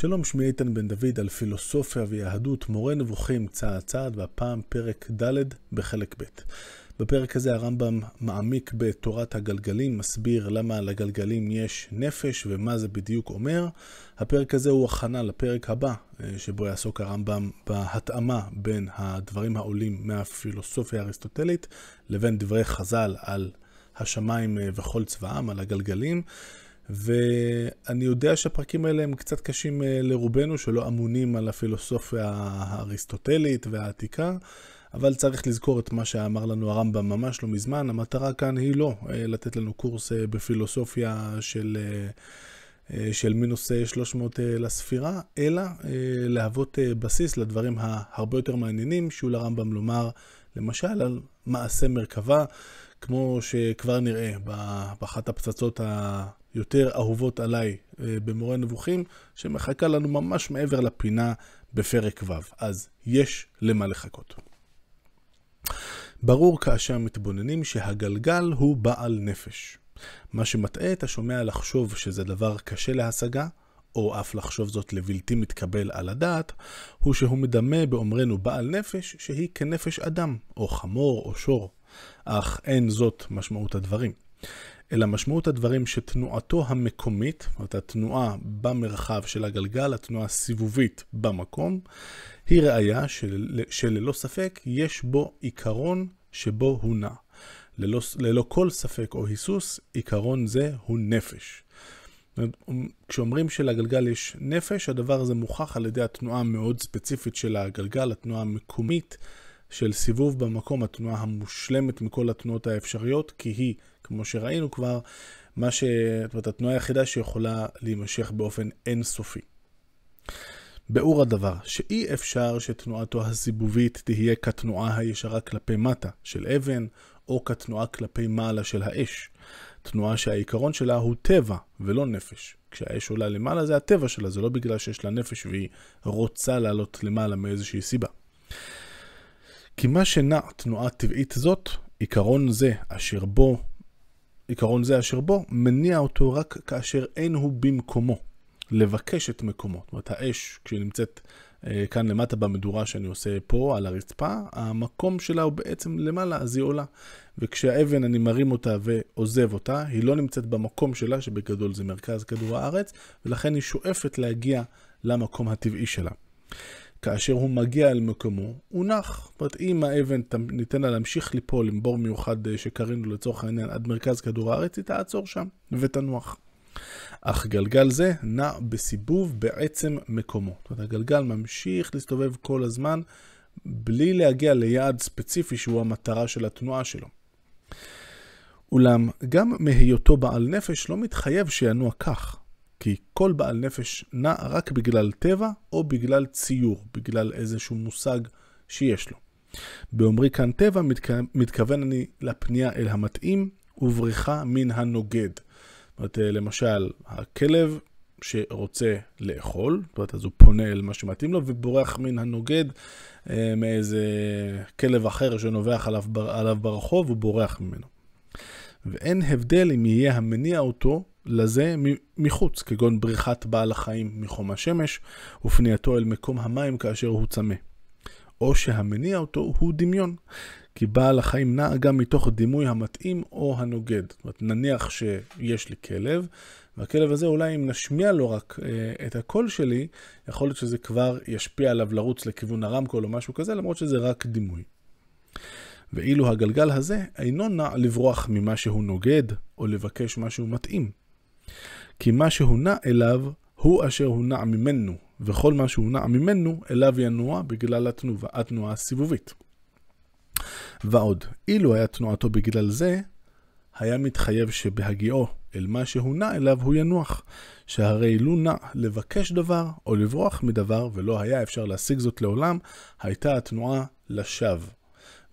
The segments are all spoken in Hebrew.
שלום, שמי איתן בן דוד על פילוסופיה ויהדות, מורה נבוכים צעד צעד, והפעם פרק ד' בחלק ב'. בפרק הזה הרמב"ם מעמיק בתורת הגלגלים, מסביר למה לגלגלים יש נפש ומה זה בדיוק אומר. הפרק הזה הוא הכנה לפרק הבא, אה, שבו יעסוק הרמב"ם בהתאמה בין הדברים העולים מהפילוסופיה האריסטוטלית לבין דברי חז"ל על השמיים אה, וכל צבאם, על הגלגלים. ואני יודע שהפרקים האלה הם קצת קשים אה, לרובנו, שלא אמונים על הפילוסופיה האריסטוטלית והעתיקה, אבל צריך לזכור את מה שאמר לנו הרמב"ם ממש לא מזמן. המטרה כאן היא לא אה, לתת לנו קורס אה, בפילוסופיה של... של מינוס 300 לספירה, אלא להוות בסיס לדברים ההרבה יותר מעניינים שיהיו לרמב"ם לומר, למשל על מעשה מרכבה, כמו שכבר נראה באחת הפצצות היותר אהובות עליי אה, במורה נבוכים, שמחכה לנו ממש מעבר לפינה בפרק ו'. אז יש למה לחכות. ברור כאשר מתבוננים שהגלגל הוא בעל נפש. מה שמטעה את השומע לחשוב שזה דבר קשה להשגה, או אף לחשוב זאת לבלתי מתקבל על הדעת, הוא שהוא מדמה באומרנו בעל נפש שהיא כנפש אדם, או חמור או שור. אך אין זאת משמעות הדברים. אלא משמעות הדברים שתנועתו המקומית, זאת אומרת התנועה במרחב של הגלגל, התנועה הסיבובית במקום, היא ראיה של, שללא ספק יש בו עיקרון שבו הוא נע. ללא, ללא כל ספק או היסוס, עיקרון זה הוא נפש. כשאומרים שלגלגל יש נפש, הדבר הזה מוכח על ידי התנועה המאוד ספציפית של הגלגל, התנועה המקומית של סיבוב במקום, התנועה המושלמת מכל התנועות האפשריות, כי היא, כמו שראינו כבר, מה ש... זאת אומרת, התנועה היחידה שיכולה להימשך באופן אינסופי. באור הדבר, שאי אפשר שתנועתו הסיבובית תהיה כתנועה הישרה כלפי מטה של אבן, או כתנועה כלפי מעלה של האש. תנועה שהעיקרון שלה הוא טבע ולא נפש. כשהאש עולה למעלה זה הטבע שלה, זה לא בגלל שיש לה נפש והיא רוצה לעלות למעלה מאיזושהי סיבה. כי מה שנע תנועה טבעית זאת, עיקרון זה אשר בו, עיקרון זה אשר בו, מניע אותו רק כאשר אין הוא במקומו, לבקש את מקומו. זאת אומרת, האש, כשהיא נמצאת אה, כאן למטה במדורה שאני עושה פה, על הרצפה, המקום שלה הוא בעצם למעלה, אז היא עולה. וכשהאבן, אני מרים אותה ועוזב אותה, היא לא נמצאת במקום שלה, שבגדול זה מרכז כדור הארץ, ולכן היא שואפת להגיע למקום הטבעי שלה. כאשר הוא מגיע אל מקומו, הוא נח. זאת אומרת, אם האבן ניתן לה להמשיך ליפול עם בור מיוחד אה, שקרינו לצורך העניין עד מרכז כדור הארץ, היא תעצור שם ותנוח. אך גלגל זה נע בסיבוב בעצם מקומו. זאת אומרת, הגלגל ממשיך להסתובב כל הזמן בלי להגיע ליעד ספציפי שהוא המטרה של התנועה שלו. אולם גם מהיותו בעל נפש לא מתחייב שינוע כך. כי כל בעל נפש נע רק בגלל טבע או בגלל ציור, בגלל איזשהו מושג שיש לו. באומרי כאן טבע, מתכוון אני לפנייה אל המתאים ובריחה מן הנוגד. זאת אומרת, למשל, הכלב שרוצה לאכול, זאת אומרת, אז הוא פונה אל מה שמתאים לו ובורח מן הנוגד אה, מאיזה כלב אחר שנובח עליו, עליו ברחוב, הוא בורח ממנו. ואין הבדל אם יהיה המניע אותו לזה מחוץ, כגון בריחת בעל החיים מחום השמש ופנייתו אל מקום המים כאשר הוא צמא. או שהמניע אותו הוא דמיון, כי בעל החיים נע גם מתוך דימוי המתאים או הנוגד. זאת אומרת, נניח שיש לי כלב, והכלב הזה אולי אם נשמיע לו רק אה, את הקול שלי, יכול להיות שזה כבר ישפיע עליו לרוץ לכיוון הרמקול או משהו כזה, למרות שזה רק דימוי. ואילו הגלגל הזה אינו נע לברוח ממה שהוא נוגד, או לבקש משהו מתאים. כי מה שהוא נע אליו, הוא אשר הוא נע ממנו, וכל מה שהוא נע ממנו, אליו ינוע בגלל התנועה, התנועה הסיבובית. ועוד, אילו היה תנועתו בגלל זה, היה מתחייב שבהגיעו אל מה שהוא נע אליו הוא ינוח, שהרי לו נע לבקש דבר או לברוח מדבר, ולא היה אפשר להשיג זאת לעולם, הייתה התנועה לשווא.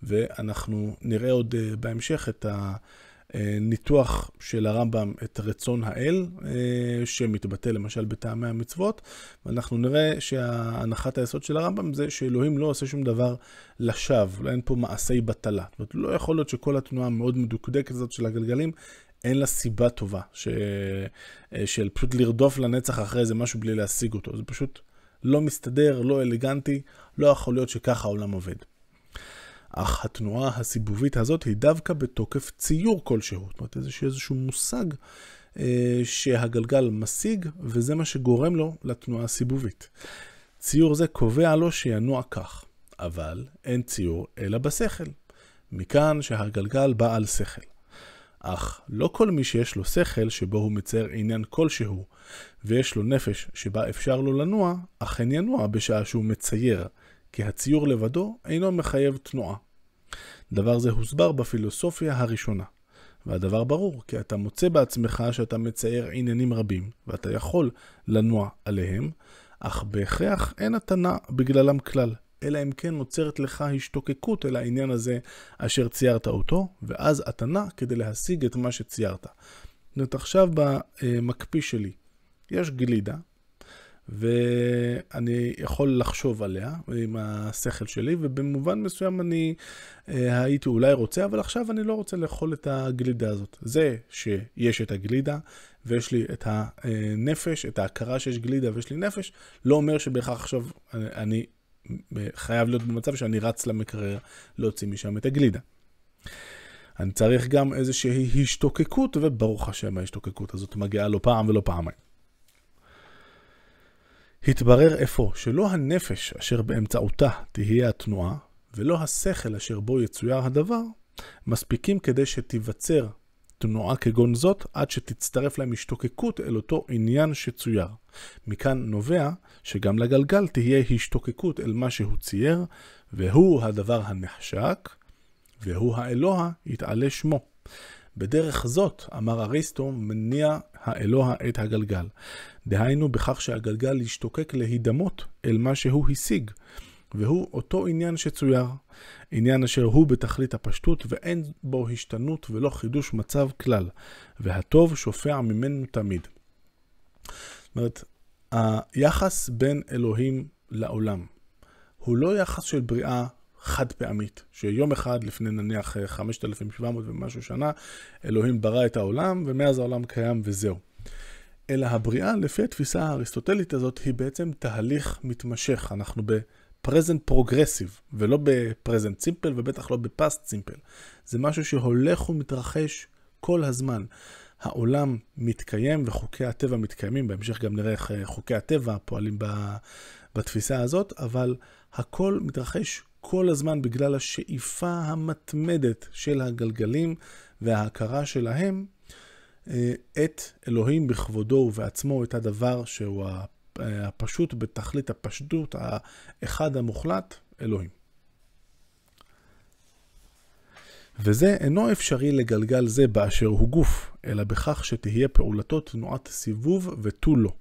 ואנחנו נראה עוד אה, בהמשך את הניתוח של הרמב"ם, את רצון האל, אה, שמתבטא למשל בטעמי המצוות, ואנחנו נראה שהנחת היסוד של הרמב"ם זה שאלוהים לא עושה שום דבר לשווא, לא אין פה מעשי בטלה. זאת אומרת, לא יכול להיות שכל התנועה המאוד מדוקדקת הזאת של הגלגלים, אין לה סיבה טובה ש... של פשוט לרדוף לנצח אחרי איזה משהו בלי להשיג אותו. זה פשוט לא מסתדר, לא אלגנטי, לא יכול להיות שככה העולם עובד. אך התנועה הסיבובית הזאת היא דווקא בתוקף ציור כלשהו, זאת אומרת איזשהו, איזשהו מושג אה, שהגלגל משיג, וזה מה שגורם לו לתנועה הסיבובית. ציור זה קובע לו שינוע כך, אבל אין ציור אלא בשכל. מכאן שהגלגל בעל שכל. אך לא כל מי שיש לו שכל שבו הוא מצייר עניין כלשהו, ויש לו נפש שבה אפשר לו לנוע, אכן ינוע בשעה שהוא מצייר, כי הציור לבדו אינו מחייב תנועה. דבר זה הוסבר בפילוסופיה הראשונה. והדבר ברור, כי אתה מוצא בעצמך שאתה מצייר עניינים רבים, ואתה יכול לנוע עליהם, אך בהכרח אין נע בגללם כלל, אלא אם כן נוצרת לך השתוקקות אל העניין הזה אשר ציירת אותו, ואז נע כדי להשיג את מה שציירת. זאת אומרת, עכשיו במקפיא שלי יש גלידה, ואני יכול לחשוב עליה עם השכל שלי, ובמובן מסוים אני אה, הייתי אולי רוצה, אבל עכשיו אני לא רוצה לאכול את הגלידה הזאת. זה שיש את הגלידה, ויש לי את הנפש, את ההכרה שיש גלידה ויש לי נפש, לא אומר שבהכרח עכשיו אני חייב להיות במצב שאני רץ למקרר להוציא משם את הגלידה. אני צריך גם איזושהי השתוקקות, וברוך השם ההשתוקקות הזאת מגיעה לא פעם ולא פעמיים. התברר אפוא שלא הנפש אשר באמצעותה תהיה התנועה, ולא השכל אשר בו יצויר הדבר, מספיקים כדי שתיווצר תנועה כגון זאת, עד שתצטרף להם השתוקקות אל אותו עניין שצויר. מכאן נובע שגם לגלגל תהיה השתוקקות אל מה שהוא צייר, והוא הדבר הנחשק, והוא האלוה יתעלה שמו. בדרך זאת, אמר אריסטו, מניע האלוה את הגלגל. דהיינו בכך שהגלגל ישתוקק להידמות אל מה שהוא השיג, והוא אותו עניין שצויר, עניין אשר הוא בתכלית הפשטות ואין בו השתנות ולא חידוש מצב כלל, והטוב שופע ממנו תמיד. זאת אומרת, היחס בין אלוהים לעולם הוא לא יחס של בריאה חד פעמית, שיום אחד לפני נניח 5,700 ומשהו שנה, אלוהים ברא את העולם ומאז העולם קיים וזהו. אלא הבריאה, לפי התפיסה האריסטוטלית הזאת, היא בעצם תהליך מתמשך. אנחנו ב-present progressive, ולא ב-present simple, ובטח לא ב-past simple. זה משהו שהולך ומתרחש כל הזמן. העולם מתקיים וחוקי הטבע מתקיימים, בהמשך גם נראה איך אה, חוקי הטבע פועלים בתפיסה הזאת, אבל הכל מתרחש כל הזמן בגלל השאיפה המתמדת של הגלגלים וההכרה שלהם אה, את אלוהים בכבודו ובעצמו, את הדבר שהוא הפשוט בתכלית הפשטות, האחד המוחלט, אלוהים. וזה אינו אפשרי לגלגל זה באשר הוא גוף, אלא בכך שתהיה פעולתו תנועת סיבוב ותו לא.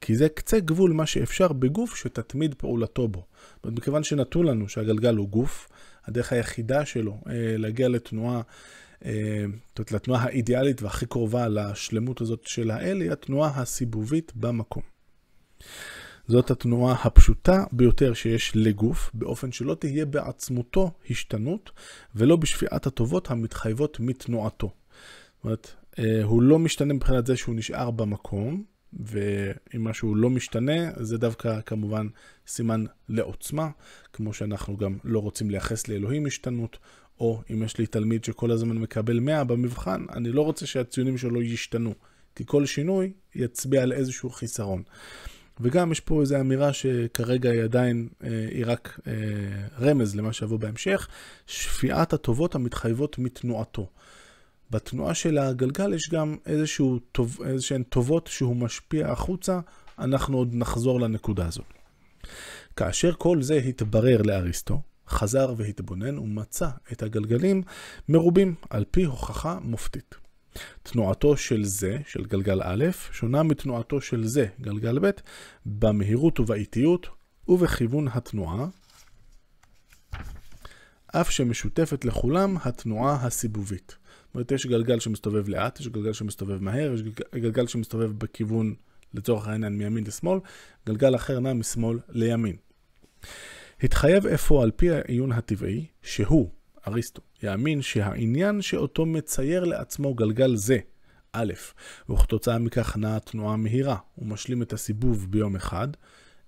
כי זה קצה גבול מה שאפשר בגוף שתתמיד פעולתו בו. זאת אומרת, מכיוון שנתנו לנו שהגלגל הוא גוף, הדרך היחידה שלו אה, להגיע לתנועה אה, לתנועה האידיאלית והכי קרובה לשלמות הזאת של האל, היא התנועה הסיבובית במקום. זאת התנועה הפשוטה ביותר שיש לגוף, באופן שלא תהיה בעצמותו השתנות, ולא בשפיעת הטובות המתחייבות מתנועתו. זאת אומרת, אה, הוא לא משתנה מבחינת זה שהוא נשאר במקום, ואם משהו לא משתנה, זה דווקא כמובן סימן לעוצמה, כמו שאנחנו גם לא רוצים לייחס לאלוהים השתנות, או אם יש לי תלמיד שכל הזמן מקבל 100 במבחן, אני לא רוצה שהציונים שלו ישתנו, כי כל שינוי יצביע על איזשהו חיסרון. וגם יש פה איזו אמירה שכרגע היא עדיין, אה, היא רק אה, רמז למה שיבוא בהמשך, שפיעת הטובות המתחייבות מתנועתו. בתנועה של הגלגל יש גם איזשהו טוב, איזשהן טובות שהוא משפיע החוצה, אנחנו עוד נחזור לנקודה הזאת. כאשר כל זה התברר לאריסטו, חזר והתבונן ומצא את הגלגלים מרובים על פי הוכחה מופתית. תנועתו של זה, של גלגל א', שונה מתנועתו של זה, גלגל ב', במהירות ובאיטיות ובכיוון התנועה, אף שמשותפת לכולם התנועה הסיבובית. זאת אומרת, יש גלגל שמסתובב לאט, יש גלגל שמסתובב מהר, יש גלגל שמסתובב בכיוון, לצורך העניין, מימין לשמאל, גלגל אחר נע משמאל לימין. התחייב אפוא על פי העיון הטבעי, שהוא, אריסטו, יאמין שהעניין שאותו מצייר לעצמו גלגל זה, א', וכתוצאה מכך נעה תנועה מהירה ומשלים את הסיבוב ביום אחד,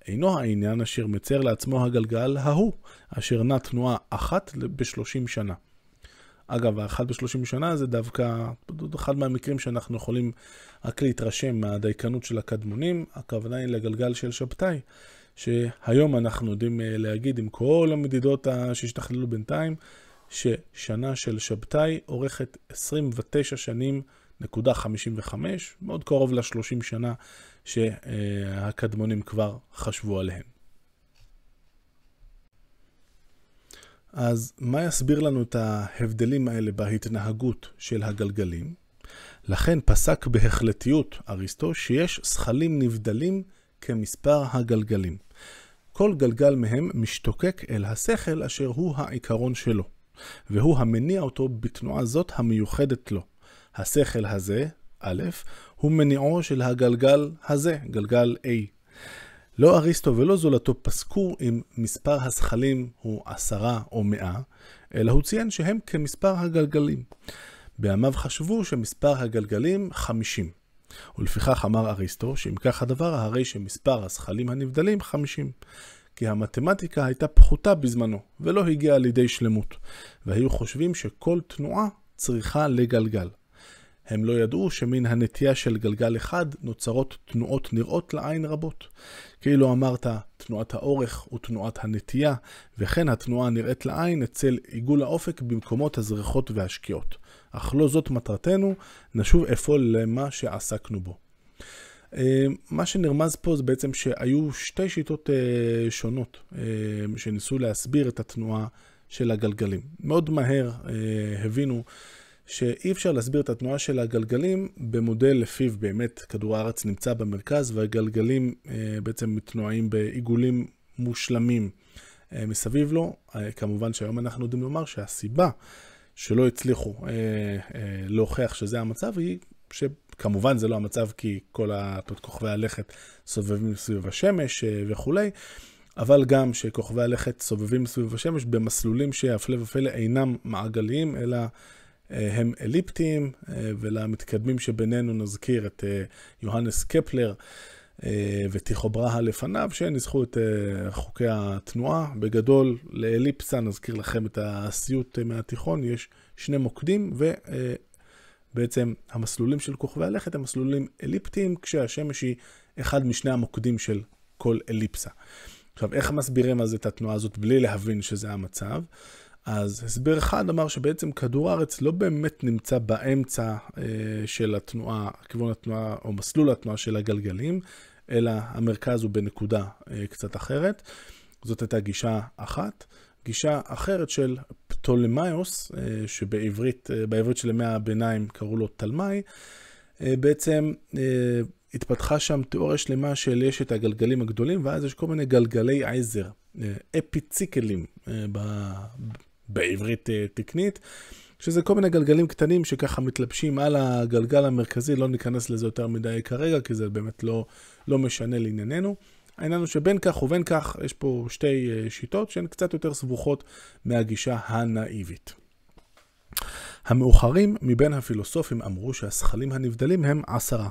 אינו העניין אשר מצר לעצמו הגלגל ההוא, אשר נע תנועה אחת ב-30 שנה. אגב, האחת ב-30 שנה זה דווקא אחד מהמקרים שאנחנו יכולים רק להתרשם מהדייקנות של הקדמונים, הכוונה היא לגלגל של שבתאי, שהיום אנחנו יודעים אה, להגיד עם כל המדידות שהשתכללו בינתיים, ששנה של שבתאי אורכת 29 שנים נקודה 55, מאוד קרוב ל-30 שנה שהקדמונים כבר חשבו עליהן. אז מה יסביר לנו את ההבדלים האלה בהתנהגות של הגלגלים? לכן פסק בהחלטיות אריסטו שיש שכלים נבדלים כמספר הגלגלים. כל גלגל מהם משתוקק אל השכל אשר הוא העיקרון שלו, והוא המניע אותו בתנועה זאת המיוחדת לו. השכל הזה, א', הוא מניעו של הגלגל הזה, גלגל A. לא אריסטו ולא זולתו פסקו אם מספר הזכלים הוא עשרה או מאה, אלא הוא ציין שהם כמספר הגלגלים. בימיו חשבו שמספר הגלגלים חמישים. ולפיכך אמר אריסטו, שאם כך הדבר, הרי שמספר הזכלים הנבדלים חמישים. כי המתמטיקה הייתה פחותה בזמנו, ולא הגיעה לידי שלמות, והיו חושבים שכל תנועה צריכה לגלגל. הם לא ידעו שמן הנטייה של גלגל אחד נוצרות תנועות נראות לעין רבות. כאילו אמרת, תנועת האורך ותנועת הנטייה, וכן התנועה נראית לעין אצל עיגול האופק במקומות הזריחות והשקיעות. אך לא זאת מטרתנו, נשוב אפוא למה שעסקנו בו. אה, מה שנרמז פה זה בעצם שהיו שתי שיטות אה, שונות אה, שניסו להסביר את התנועה של הגלגלים. מאוד מהר הבינו שאי אפשר להסביר את התנועה של הגלגלים במודל לפיו באמת כדור הארץ נמצא במרכז והגלגלים בעצם מתנועים בעיגולים מושלמים מסביב לו. כמובן שהיום אנחנו יודעים לומר שהסיבה שלא הצליחו להוכיח שזה המצב היא שכמובן זה לא המצב כי כל כוכבי הלכת סובבים סביב השמש וכולי. אבל גם שכוכבי הלכת סובבים סביב השמש במסלולים שהפלא ופלא אינם מעגליים, אלא אה, הם אליפטיים, אה, ולמתקדמים שבינינו נזכיר את אה, יוהנס קפלר וטיכו ברהה לפניו, שניסחו את חוקי התנועה. בגדול, לאליפסה, נזכיר לכם את הסיוט מהתיכון, יש שני מוקדים, ובעצם המסלולים של כוכבי הלכת הם מסלולים אליפטיים, כשהשמש היא אחד משני המוקדים של כל אליפסה. עכשיו, איך מסבירים אז את התנועה הזאת בלי להבין שזה המצב? אז הסבר אחד אמר שבעצם כדור הארץ לא באמת נמצא באמצע אה, של התנועה, כיוון התנועה או מסלול התנועה של הגלגלים, אלא המרכז הוא בנקודה אה, קצת אחרת. זאת הייתה גישה אחת. גישה אחרת של פטולמאיוס, אה, שבעברית, בעברית של ימי הביניים קראו לו תלמי, בעצם התפתחה שם תיאוריה שלמה של יש את הגלגלים הגדולים, ואז יש כל מיני גלגלי עזר, אפיציקלים בעברית אה, תקנית, שזה כל מיני גלגלים קטנים שככה מתלבשים על הגלגל המרכזי, לא ניכנס לזה יותר מדי כרגע, כי זה באמת לא, לא משנה לענייננו. העניין הוא שבין כך ובין כך, יש פה שתי אה, שיטות שהן קצת יותר סבוכות מהגישה הנאיבית. המאוחרים מבין הפילוסופים אמרו שהשכלים הנבדלים הם עשרה,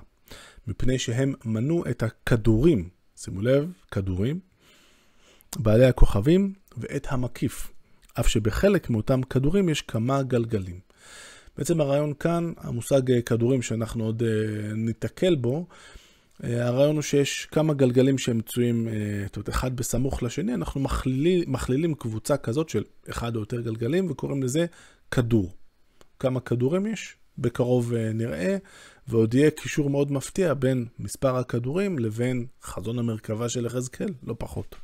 מפני שהם מנו את הכדורים, שימו לב, כדורים, בעלי הכוכבים, ואת המקיף, אף שבחלק מאותם כדורים יש כמה גלגלים. בעצם הרעיון כאן, המושג אה, כדורים שאנחנו עוד uh, ניתקל בו, הרעיון הוא שיש כמה גלגלים שהם מצויים, זאת אומרת, אחד בסמוך לשני, אנחנו מכלילים, מכלילים קבוצה כזאת של אחד או יותר גלגלים וקוראים לזה כדור. כמה כדורים יש? בקרוב uh, נראה, ועוד יהיה קישור מאוד מפתיע בין מספר הכדורים לבין חזון המרכבה של יחזקאל, לא פחות.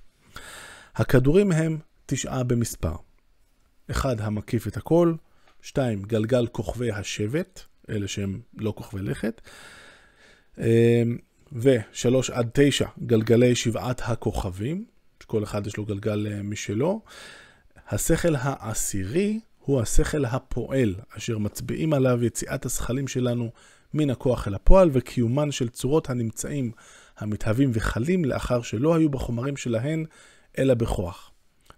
הכדורים הם תשעה במספר. אחד, המקיף את הכל, שתיים, גלגל כוכבי השבט, אלה שהם לא כוכבי לכת, אמ, ושלוש עד תשע, גלגלי שבעת הכוכבים, שכל אחד יש לו גלגל אה, משלו. השכל העשירי הוא השכל הפועל, אשר מצביעים עליו יציאת הזכלים שלנו מן הכוח אל הפועל וקיומן של צורות הנמצאים, המתהווים וחלים לאחר שלא היו בחומרים שלהן, אלא בכוח.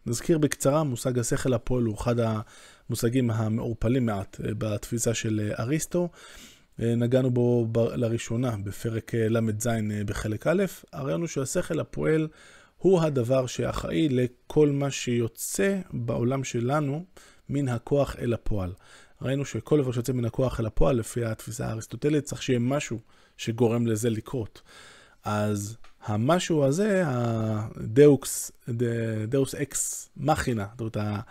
נזכיר בקצרה, מושג השכל הפועל הוא אחד המושגים המעורפלים מעט אה, בתפיסה של אה, אריסטו. נגענו בו לראשונה בפרק ל"ז בחלק א', הרעיון הוא שהשכל הפועל הוא הדבר שאחראי לכל מה שיוצא בעולם שלנו מן הכוח אל הפועל. ראינו שכל דבר שיוצא מן הכוח אל הפועל, לפי התפיסה האריסטוטלית, צריך שיהיה משהו שגורם לזה לקרות. אז המשהו הזה, ה deus ex, deus ex machina, זאת אומרת,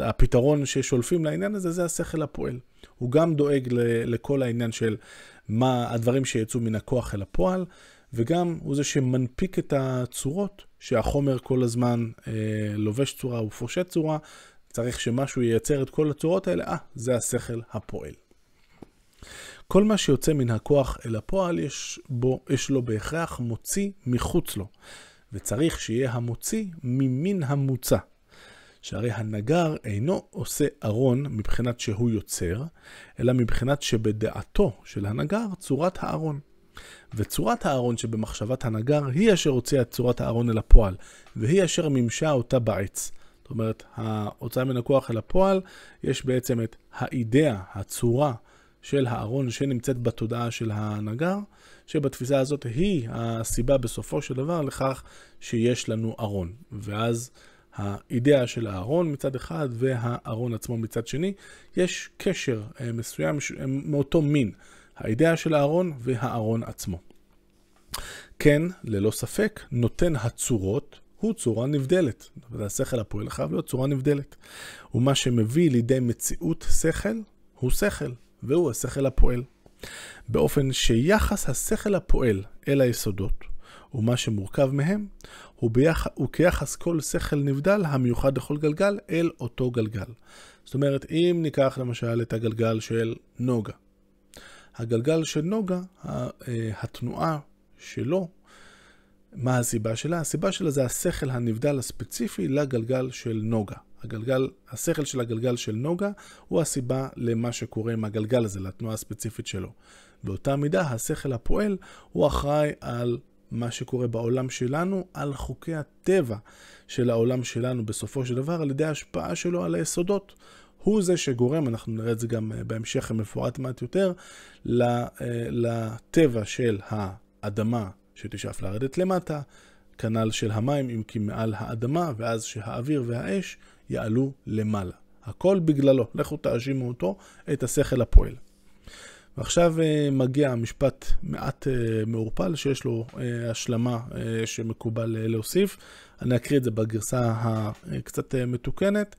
הפתרון ששולפים לעניין הזה, זה השכל הפועל. הוא גם דואג לכל העניין של מה הדברים שיצאו מן הכוח אל הפועל, וגם הוא זה שמנפיק את הצורות, שהחומר כל הזמן אה, לובש צורה ופושט צורה, צריך שמשהו ייצר את כל הצורות האלה, אה, זה השכל הפועל. כל מה שיוצא מן הכוח אל הפועל, יש, בו, יש לו בהכרח מוציא מחוץ לו, וצריך שיהיה המוציא ממין המוצא. שהרי הנגר אינו עושה ארון מבחינת שהוא יוצר, אלא מבחינת שבדעתו של הנגר צורת הארון. וצורת הארון שבמחשבת הנגר היא אשר הוציאה את צורת הארון אל הפועל, והיא אשר מימשה אותה בעץ. זאת אומרת, ההוצאה מן הכוח אל הפועל, יש בעצם את האידאה, הצורה של הארון שנמצאת בתודעה של הנגר, שבתפיסה הזאת היא הסיבה בסופו של דבר לכך שיש לנו ארון. ואז האידאה של הארון מצד אחד והארון עצמו מצד שני, יש קשר אה, מסוים מאותו מין, האידאה של הארון והארון עצמו. כן, ללא ספק, נותן הצורות הוא צורה נבדלת. השכל הפועל חייב להיות צורה נבדלת. ומה שמביא לידי מציאות שכל, הוא שכל, והוא השכל הפועל. באופן שיחס השכל הפועל אל היסודות, ומה שמורכב מהם, הוא, ביח... הוא כיחס כל שכל נבדל המיוחד לכל גלגל אל אותו גלגל. זאת אומרת, אם ניקח למשל את הגלגל של נוגה. הגלגל של נוגה, אה, התנועה שלו מה הסיבה שלה? הסיבה שלה זה השכל הנבדל הספציפי לגלגל של נוגה. הגלגל, השכל של הגלגל של נוגה הוא הסיבה למה שקורה עם הגלגל הזה, לתנועה הספציפית שלו. באותה מידה, השכל הפועל הוא אחראי על מה שקורה בעולם שלנו, על חוקי הטבע של העולם שלנו בסופו של דבר, על ידי ההשפעה שלו על היסודות. הוא זה שגורם, אנחנו נראה את זה גם אה, בהמשך המפורט מעט יותר, אה, לטבע של האדמה שתשאף לרדת למטה, כנ"ל של המים אם כי מעל האדמה, ואז שהאוויר והאש יעלו למעלה. הכל בגללו. לכו תאשימו אותו, את השכל הפועל. ועכשיו אה, מגיע המשפט מעט אה, מעורפל, שיש לו אה, השלמה שמקובל להוסיף. אני אקריא את זה בגרסה הקצת מתוקנת,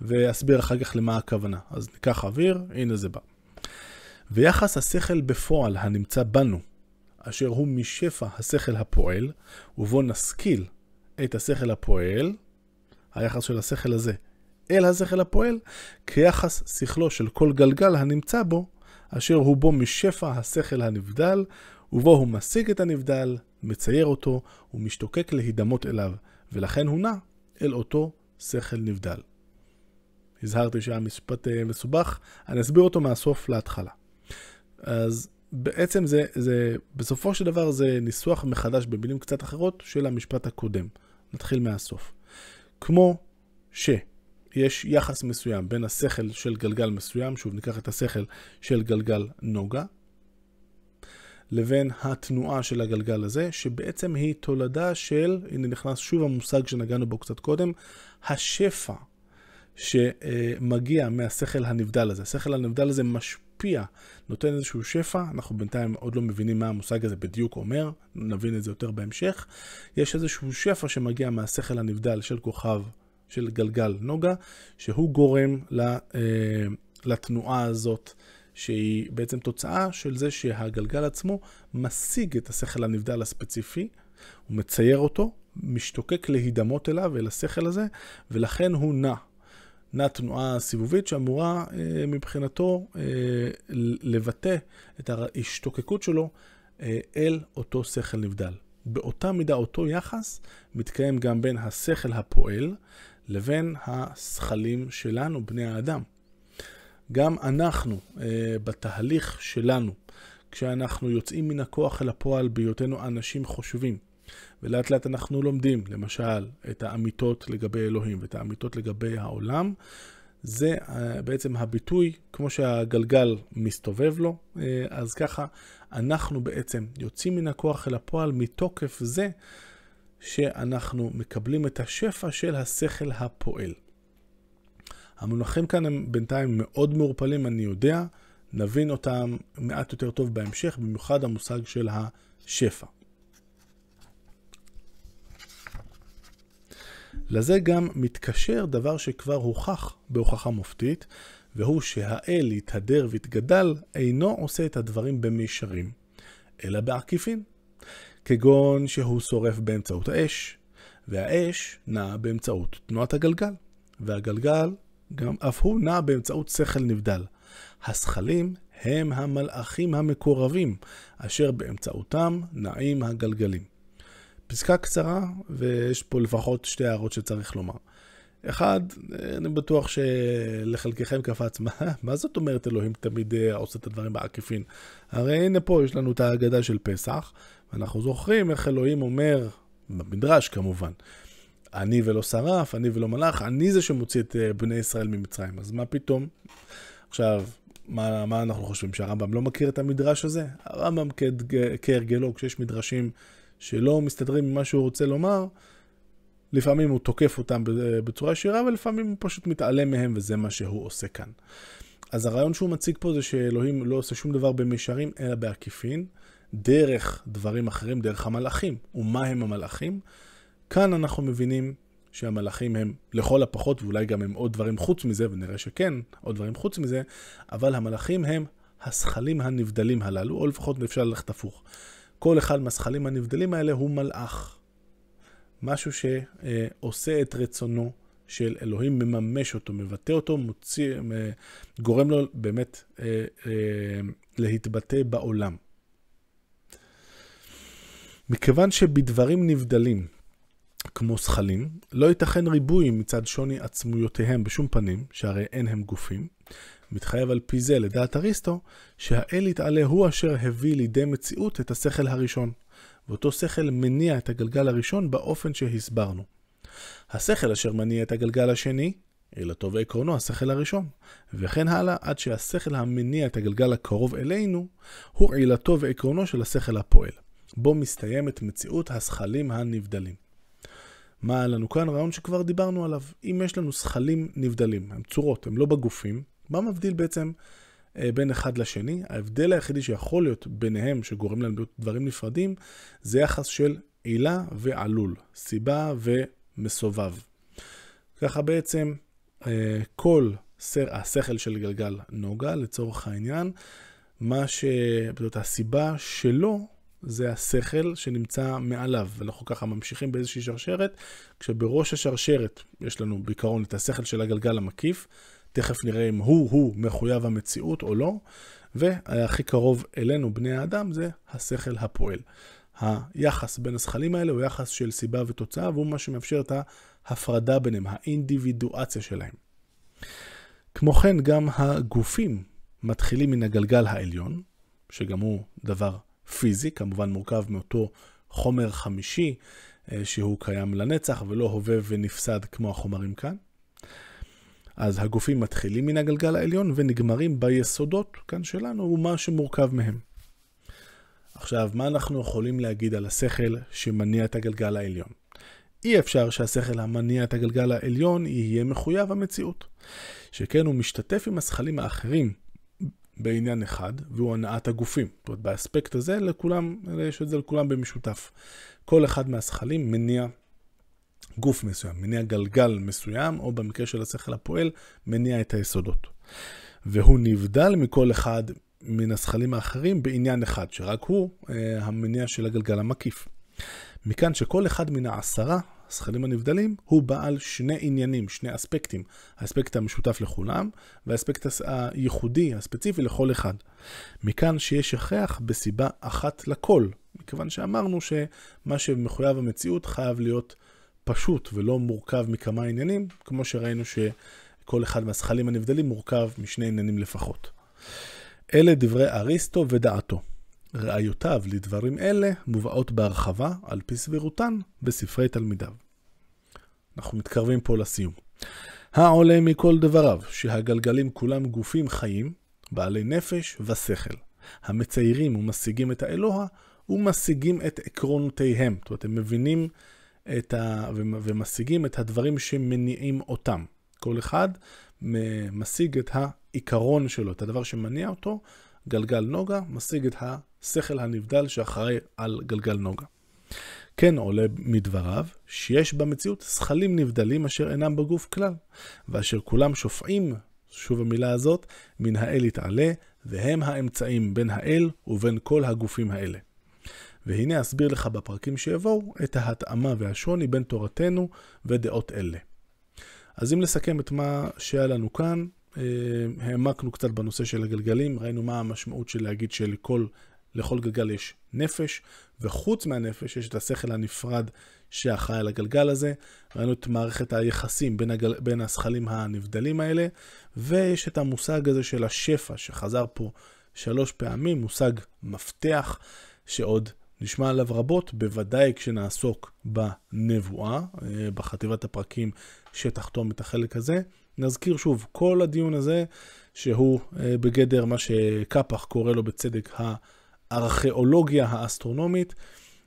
ואסביר אחר כך למה הכוונה. אז ניקח אוויר, הנה זה בא. ויחס השכל בפועל הנמצא בנו, אשר הוא משפע השכל הפועל, ובו נשכיל את השכל הפועל, היחס של השכל הזה אל השכל הפועל, כיחס שכלו של כל גלגל הנמצא בו, אשר הוא בו משפע השכל הנבדל, ובו הוא משיג את הנבדל, מצייר אותו, ומשתוקק להידמות אליו, ולכן הוא נע אל אותו שכל נבדל. הזהרתי שהיה משפט אה, מסובך, אני אסביר אותו מהסוף להתחלה. אז בעצם זה, זה, בסופו של דבר זה ניסוח מחדש במילים קצת אחרות של המשפט הקודם. נתחיל מהסוף. כמו שיש יחס מסוים בין השכל של גלגל מסוים, שוב ניקח את השכל של גלגל נוגה, לבין התנועה של הגלגל הזה, שבעצם היא תולדה של, הנה נכנס שוב המושג שנגענו בו קצת קודם, השפע שמגיע מהשכל הנבדל הזה. השכל הנבדל הזה משפיע, נותן איזשהו שפע, אנחנו בינתיים עוד לא מבינים מה המושג הזה בדיוק אומר, נבין את זה יותר בהמשך. יש איזשהו שפע שמגיע מהשכל הנבדל של כוכב, של גלגל נוגה, שהוא גורם אה, לתנועה הזאת. שהיא בעצם תוצאה של זה שהגלגל עצמו משיג את השכל הנבדל הספציפי, הוא מצייר אותו, משתוקק להידמות אליו, אל השכל הזה, ולכן הוא נע. נע תנועה סיבובית שאמורה אה, מבחינתו אה, לבטא את ההשתוקקות שלו אל אותו שכל נבדל. באותה מידה, אותו יחס, מתקיים גם בין השכל הפועל לבין השכלים שלנו, בני האדם. גם אנחנו, בתהליך שלנו, כשאנחנו יוצאים מן הכוח אל הפועל בהיותנו אנשים חושבים, ולאט לאט אנחנו לומדים, למשל, את האמיתות לגבי אלוהים ואת האמיתות לגבי העולם, זה בעצם הביטוי, כמו שהגלגל מסתובב לו, אז ככה אנחנו בעצם יוצאים מן הכוח אל הפועל מתוקף זה שאנחנו מקבלים את השפע של השכל הפועל. המונחים כאן הם בינתיים מאוד מעורפלים, אני יודע, נבין אותם מעט יותר טוב בהמשך, במיוחד המושג של השפע. לזה גם מתקשר דבר שכבר הוכח בהוכחה מופתית, והוא שהאל יתהדר ויתגדל, אינו עושה את הדברים במישרים, אלא בעקיפין. כגון שהוא שורף באמצעות האש, והאש נעה באמצעות תנועת הגלגל, והגלגל גם אף הוא נע באמצעות שכל נבדל. השכלים הם המלאכים המקורבים, אשר באמצעותם נעים הגלגלים. פסקה קצרה, ויש פה לפחות שתי הערות שצריך לומר. אחד, אני בטוח שלחלקכם קפץ, מה, מה זאת אומרת אלוהים תמיד אה, עושה את הדברים בעקיפין? הרי הנה פה יש לנו את ההגדה של פסח, ואנחנו זוכרים איך אלוהים אומר, במדרש כמובן, אני ולא שרף, אני ולא מלאך, אני זה שמוציא את אה, בני ישראל ממצרים, אז מה פתאום? עכשיו, מה, מה אנחנו חושבים, שהרמב"ם לא מכיר את המדרש הזה? הרמב"ם כהרגלו, כשיש מדרשים שלא מסתדרים עם מה שהוא רוצה לומר, לפעמים הוא תוקף אותם בצורה ישירה, ולפעמים הוא פשוט מתעלם מהם, וזה מה שהוא עושה כאן. אז הרעיון שהוא מציג פה זה שאלוהים לא עושה שום דבר במישרים, אלא בעקיפין, דרך דברים אחרים, דרך המלאכים. ומה הם המלאכים? כאן אנחנו מבינים שהמלאכים הם לכל הפחות, ואולי גם הם עוד דברים חוץ מזה, ונראה שכן, עוד דברים חוץ מזה, אבל המלאכים הם השכלים הנבדלים הללו, או לפחות אפשר ללכת הפוך. כל אחד מהשכלים הנבדלים האלה הוא מלאך. משהו שעושה את רצונו של אלוהים, מממש אותו, מבטא אותו, מוציא, גורם לו באמת אה, אה, להתבטא בעולם. מכיוון שבדברים נבדלים, כמו זכלים, לא ייתכן ריבוי מצד שוני עצמויותיהם בשום פנים, שהרי אין הם גופים. מתחייב על פי זה, לדעת אריסטו, שהאל יתעלה הוא אשר הביא לידי מציאות את השכל הראשון, ואותו שכל מניע את הגלגל הראשון באופן שהסברנו. השכל אשר מניע את הגלגל השני, עילתו ועקרונו השכל הראשון, וכן הלאה עד שהשכל המניע את הגלגל הקרוב אלינו, הוא עילתו ועקרונו של השכל הפועל. בו מסתיימת מציאות השכלים הנבדלים. מה לנו כאן? רעיון שכבר דיברנו עליו. אם יש לנו שכלים נבדלים, הם צורות, הם לא בגופים, מה מבדיל בעצם אה, בין אחד לשני? ההבדל היחידי שיכול להיות ביניהם, שגורם להם להיות דברים נפרדים, זה יחס של עילה ועלול, סיבה ומסובב. ככה בעצם אה, כל השכל של גלגל נוגה, לצורך העניין, מה ש... זאת הסיבה שלו זה השכל שנמצא מעליו, ואנחנו ככה ממשיכים באיזושהי שרשרת, כשבראש השרשרת יש לנו בעיקרון את השכל של הגלגל המקיף, תכף נראה אם הוא-הוא מחויב המציאות או לא, והכי קרוב אלינו, בני האדם, זה השכל הפועל. היחס בין השכלים האלה הוא יחס של סיבה ותוצאה, והוא מה שמאפשר את ההפרדה ביניהם, האינדיבידואציה שלהם. כמו כן, גם הגופים מתחילים מן הגלגל העליון, שגם הוא דבר פיזי, כמובן מורכב מאותו חומר חמישי אה, שהוא קיים לנצח ולא הווה ונפסד כמו החומרים כאן. אז הגופים מתחילים מן הגלגל העליון ונגמרים ביסודות כאן שלנו ומה שמורכב מהם. עכשיו, מה אנחנו יכולים להגיד על השכל שמניע את הגלגל העליון? אי אפשר שהשכל המניע את הגלגל העליון יהיה מחויב המציאות. שכן הוא משתתף עם השכלים האחרים בעניין אחד, והוא הנעת הגופים. זאת אומרת, באספקט הזה, לכולם, יש את זה לכולם במשותף. כל אחד מהשכלים מניע גוף מסוים, מניע גלגל מסוים, או במקרה של השכל הפועל, מניע את היסודות. והוא נבדל מכל אחד מן השכלים האחרים בעניין אחד, שרק הוא אה, המניע של הגלגל המקיף. מכאן שכל אחד מן העשרה השכלים הנבדלים, הוא בעל שני עניינים, שני אספקטים. האספקט המשותף לכולם, והאספקט הייחודי, הספציפי לכל אחד. מכאן שיש הכרח בסיבה אחת לכל, מכיוון שאמרנו שמה שמחויב המציאות חייב להיות פשוט ולא מורכב מכמה עניינים, כמו שראינו שכל אחד מהשכלים הנבדלים מורכב משני עניינים לפחות. אלה דברי אריסטו ודעתו. ראיותיו לדברים אלה מובאות בהרחבה, על פי סבירותן, בספרי תלמידיו. אנחנו מתקרבים פה לסיום. העולה מכל דבריו, שהגלגלים כולם גופים חיים, בעלי נפש ושכל, המציירים ומשיגים את האלוה, ומשיגים את עקרונותיהם. זאת אומרת, הם מבינים את ה... ומשיגים את הדברים שמניעים אותם. כל אחד משיג את העיקרון שלו, את הדבר שמניע אותו, גלגל נוגה, משיג את השכל הנבדל שאחראי על גלגל נוגה. כן עולה מדבריו שיש במציאות שכלים נבדלים אשר אינם בגוף כלל, ואשר כולם שופעים, שוב המילה הזאת, מן האל יתעלה, והם האמצעים בין האל ובין כל הגופים האלה. והנה אסביר לך בפרקים שיבואו את ההתאמה והשוני בין תורתנו ודעות אלה. אז אם לסכם את מה שהיה לנו כאן, העמקנו קצת בנושא של הגלגלים, ראינו מה המשמעות של להגיד שלכל לכל גלגל יש נפש, וחוץ מהנפש יש את השכל הנפרד שאחראי על הגלגל הזה. ראינו את מערכת היחסים בין, הגל... בין השכלים הנבדלים האלה, ויש את המושג הזה של השפע שחזר פה שלוש פעמים, מושג מפתח שעוד נשמע עליו רבות, בוודאי כשנעסוק בנבואה, אה, בחטיבת הפרקים שתחתום את החלק הזה. נזכיר שוב, כל הדיון הזה, שהוא אה, בגדר מה שקפח קורא לו בצדק הארכיאולוגיה האסטרונומית,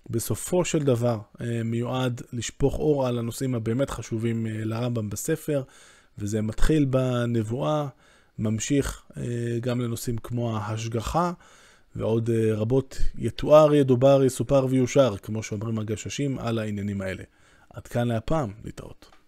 בסופו של דבר אה, מיועד לשפוך אור על הנושאים הבאמת חשובים לרמב"ם בספר, וזה מתחיל בנבואה, ממשיך גם לנושאים כמו ההשגחה. ועוד אה, רבות יתואר, ידובר, יסופר ויושר, כמו שאומרים הגששים, על העניינים האלה. עד כאן להפעם, להתראות.